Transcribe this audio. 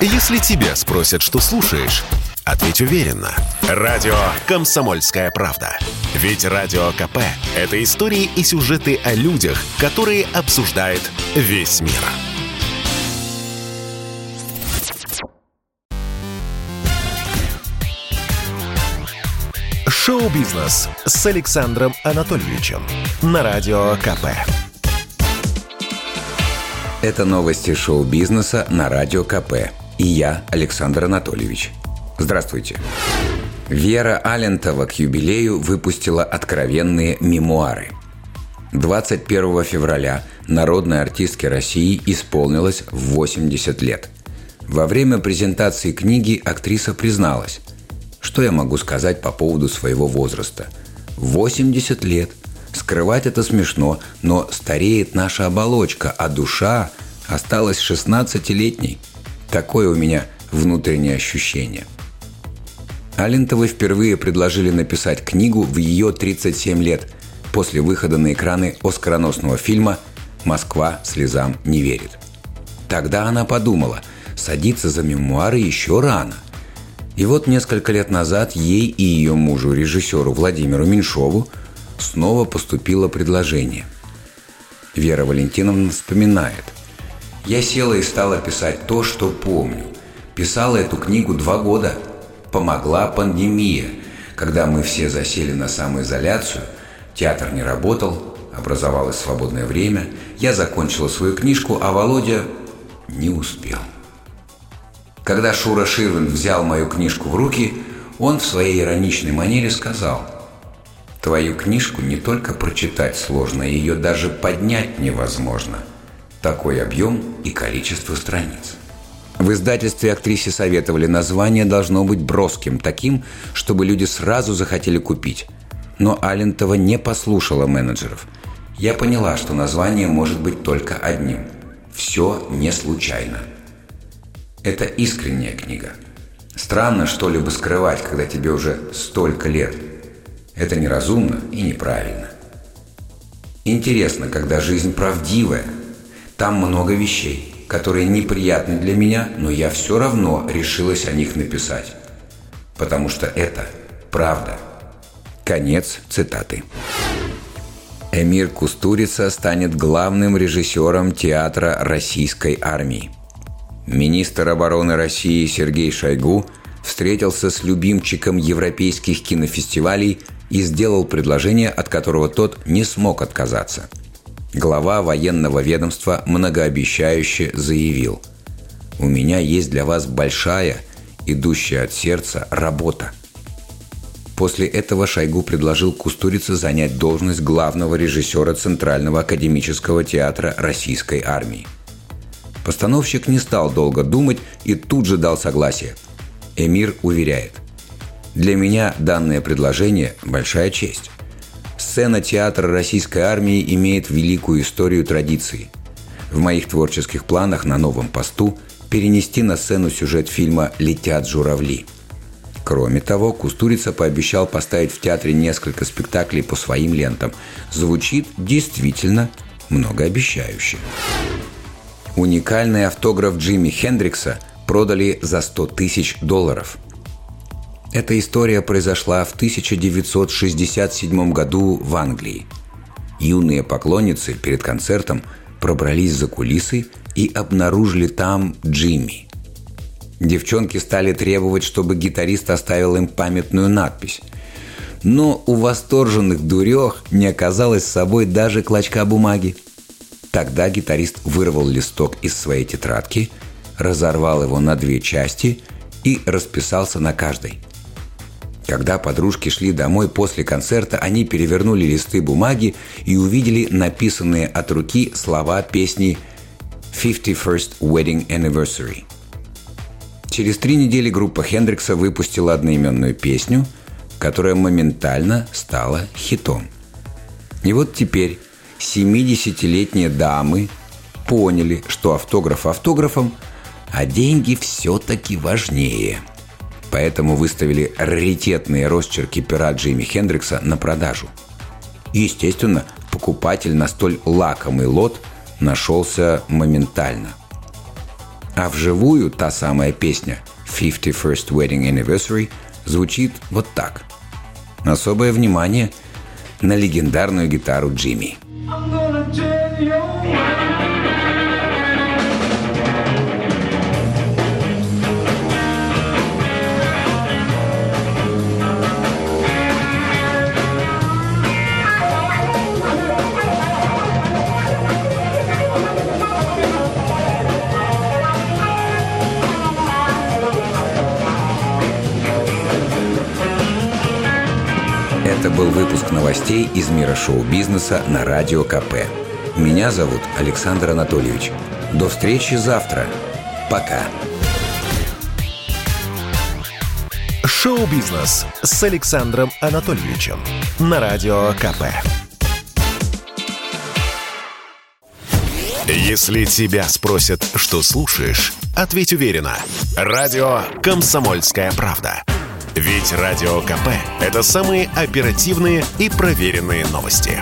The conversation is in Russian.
Если тебя спросят, что слушаешь, ответь уверенно. Радио «Комсомольская правда». Ведь Радио КП – это истории и сюжеты о людях, которые обсуждает весь мир. Шоу-бизнес с Александром Анатольевичем на Радио КП. Это новости шоу-бизнеса на Радио КП. И я, Александр Анатольевич. Здравствуйте. Вера Алентова к юбилею выпустила откровенные мемуары. 21 февраля народной артистке России исполнилось 80 лет. Во время презентации книги актриса призналась, что я могу сказать по поводу своего возраста. 80 лет. Скрывать это смешно, но стареет наша оболочка, а душа осталась 16-летней. Такое у меня внутреннее ощущение. Алентовой впервые предложили написать книгу в ее 37 лет после выхода на экраны оскароносного фильма «Москва слезам не верит». Тогда она подумала, садиться за мемуары еще рано. И вот несколько лет назад ей и ее мужу, режиссеру Владимиру Меньшову, снова поступило предложение. Вера Валентиновна вспоминает. «Я села и стала писать то, что помню. Писала эту книгу два года. Помогла пандемия, когда мы все засели на самоизоляцию, театр не работал, образовалось свободное время, я закончила свою книжку, а Володя не успел». Когда Шура Ширвин взял мою книжку в руки, он в своей ироничной манере сказал «Твою книжку не только прочитать сложно, ее даже поднять невозможно. Такой объем и количество страниц». В издательстве актрисе советовали название должно быть броским, таким, чтобы люди сразу захотели купить. Но Алентова не послушала менеджеров. Я поняла, что название может быть только одним. Все не случайно. Это искренняя книга. Странно что-либо скрывать, когда тебе уже столько лет. Это неразумно и неправильно. Интересно, когда жизнь правдивая. Там много вещей, которые неприятны для меня, но я все равно решилась о них написать. Потому что это правда. Конец цитаты. Эмир Кустурица станет главным режиссером театра российской армии. Министр обороны России Сергей Шойгу встретился с любимчиком европейских кинофестивалей и сделал предложение, от которого тот не смог отказаться. Глава военного ведомства многообещающе заявил «У меня есть для вас большая, идущая от сердца, работа». После этого Шойгу предложил Кустурице занять должность главного режиссера Центрального академического театра Российской армии – Постановщик не стал долго думать и тут же дал согласие. Эмир уверяет. Для меня данное предложение – большая честь. Сцена театра российской армии имеет великую историю традиций. В моих творческих планах на новом посту перенести на сцену сюжет фильма «Летят журавли». Кроме того, Кустурица пообещал поставить в театре несколько спектаклей по своим лентам. Звучит действительно многообещающе. Уникальный автограф Джимми Хендрикса продали за 100 тысяч долларов. Эта история произошла в 1967 году в Англии. Юные поклонницы перед концертом пробрались за кулисы и обнаружили там Джимми. Девчонки стали требовать, чтобы гитарист оставил им памятную надпись. Но у восторженных дурех не оказалось с собой даже клочка бумаги – Тогда гитарист вырвал листок из своей тетрадки, разорвал его на две части и расписался на каждой. Когда подружки шли домой после концерта, они перевернули листы бумаги и увидели написанные от руки слова песни «51st Wedding Anniversary». Через три недели группа Хендрикса выпустила одноименную песню, которая моментально стала хитом. И вот теперь 70-летние дамы поняли, что автограф автографом, а деньги все-таки важнее. Поэтому выставили раритетные росчерки пера Джимми Хендрикса на продажу. Естественно, покупатель на столь лакомый лот нашелся моментально. А вживую та самая песня «51st Wedding Anniversary» звучит вот так. Особое внимание на легендарную гитару Джимми. I'm Это был выпуск новостей из мира шоу-бизнеса на Радио КП. Меня зовут Александр Анатольевич. До встречи завтра. Пока. Шоу-бизнес с Александром Анатольевичем на Радио КП. Если тебя спросят, что слушаешь, ответь уверенно. Радио «Комсомольская правда». Ведь Радио КП – это самые оперативные и проверенные новости.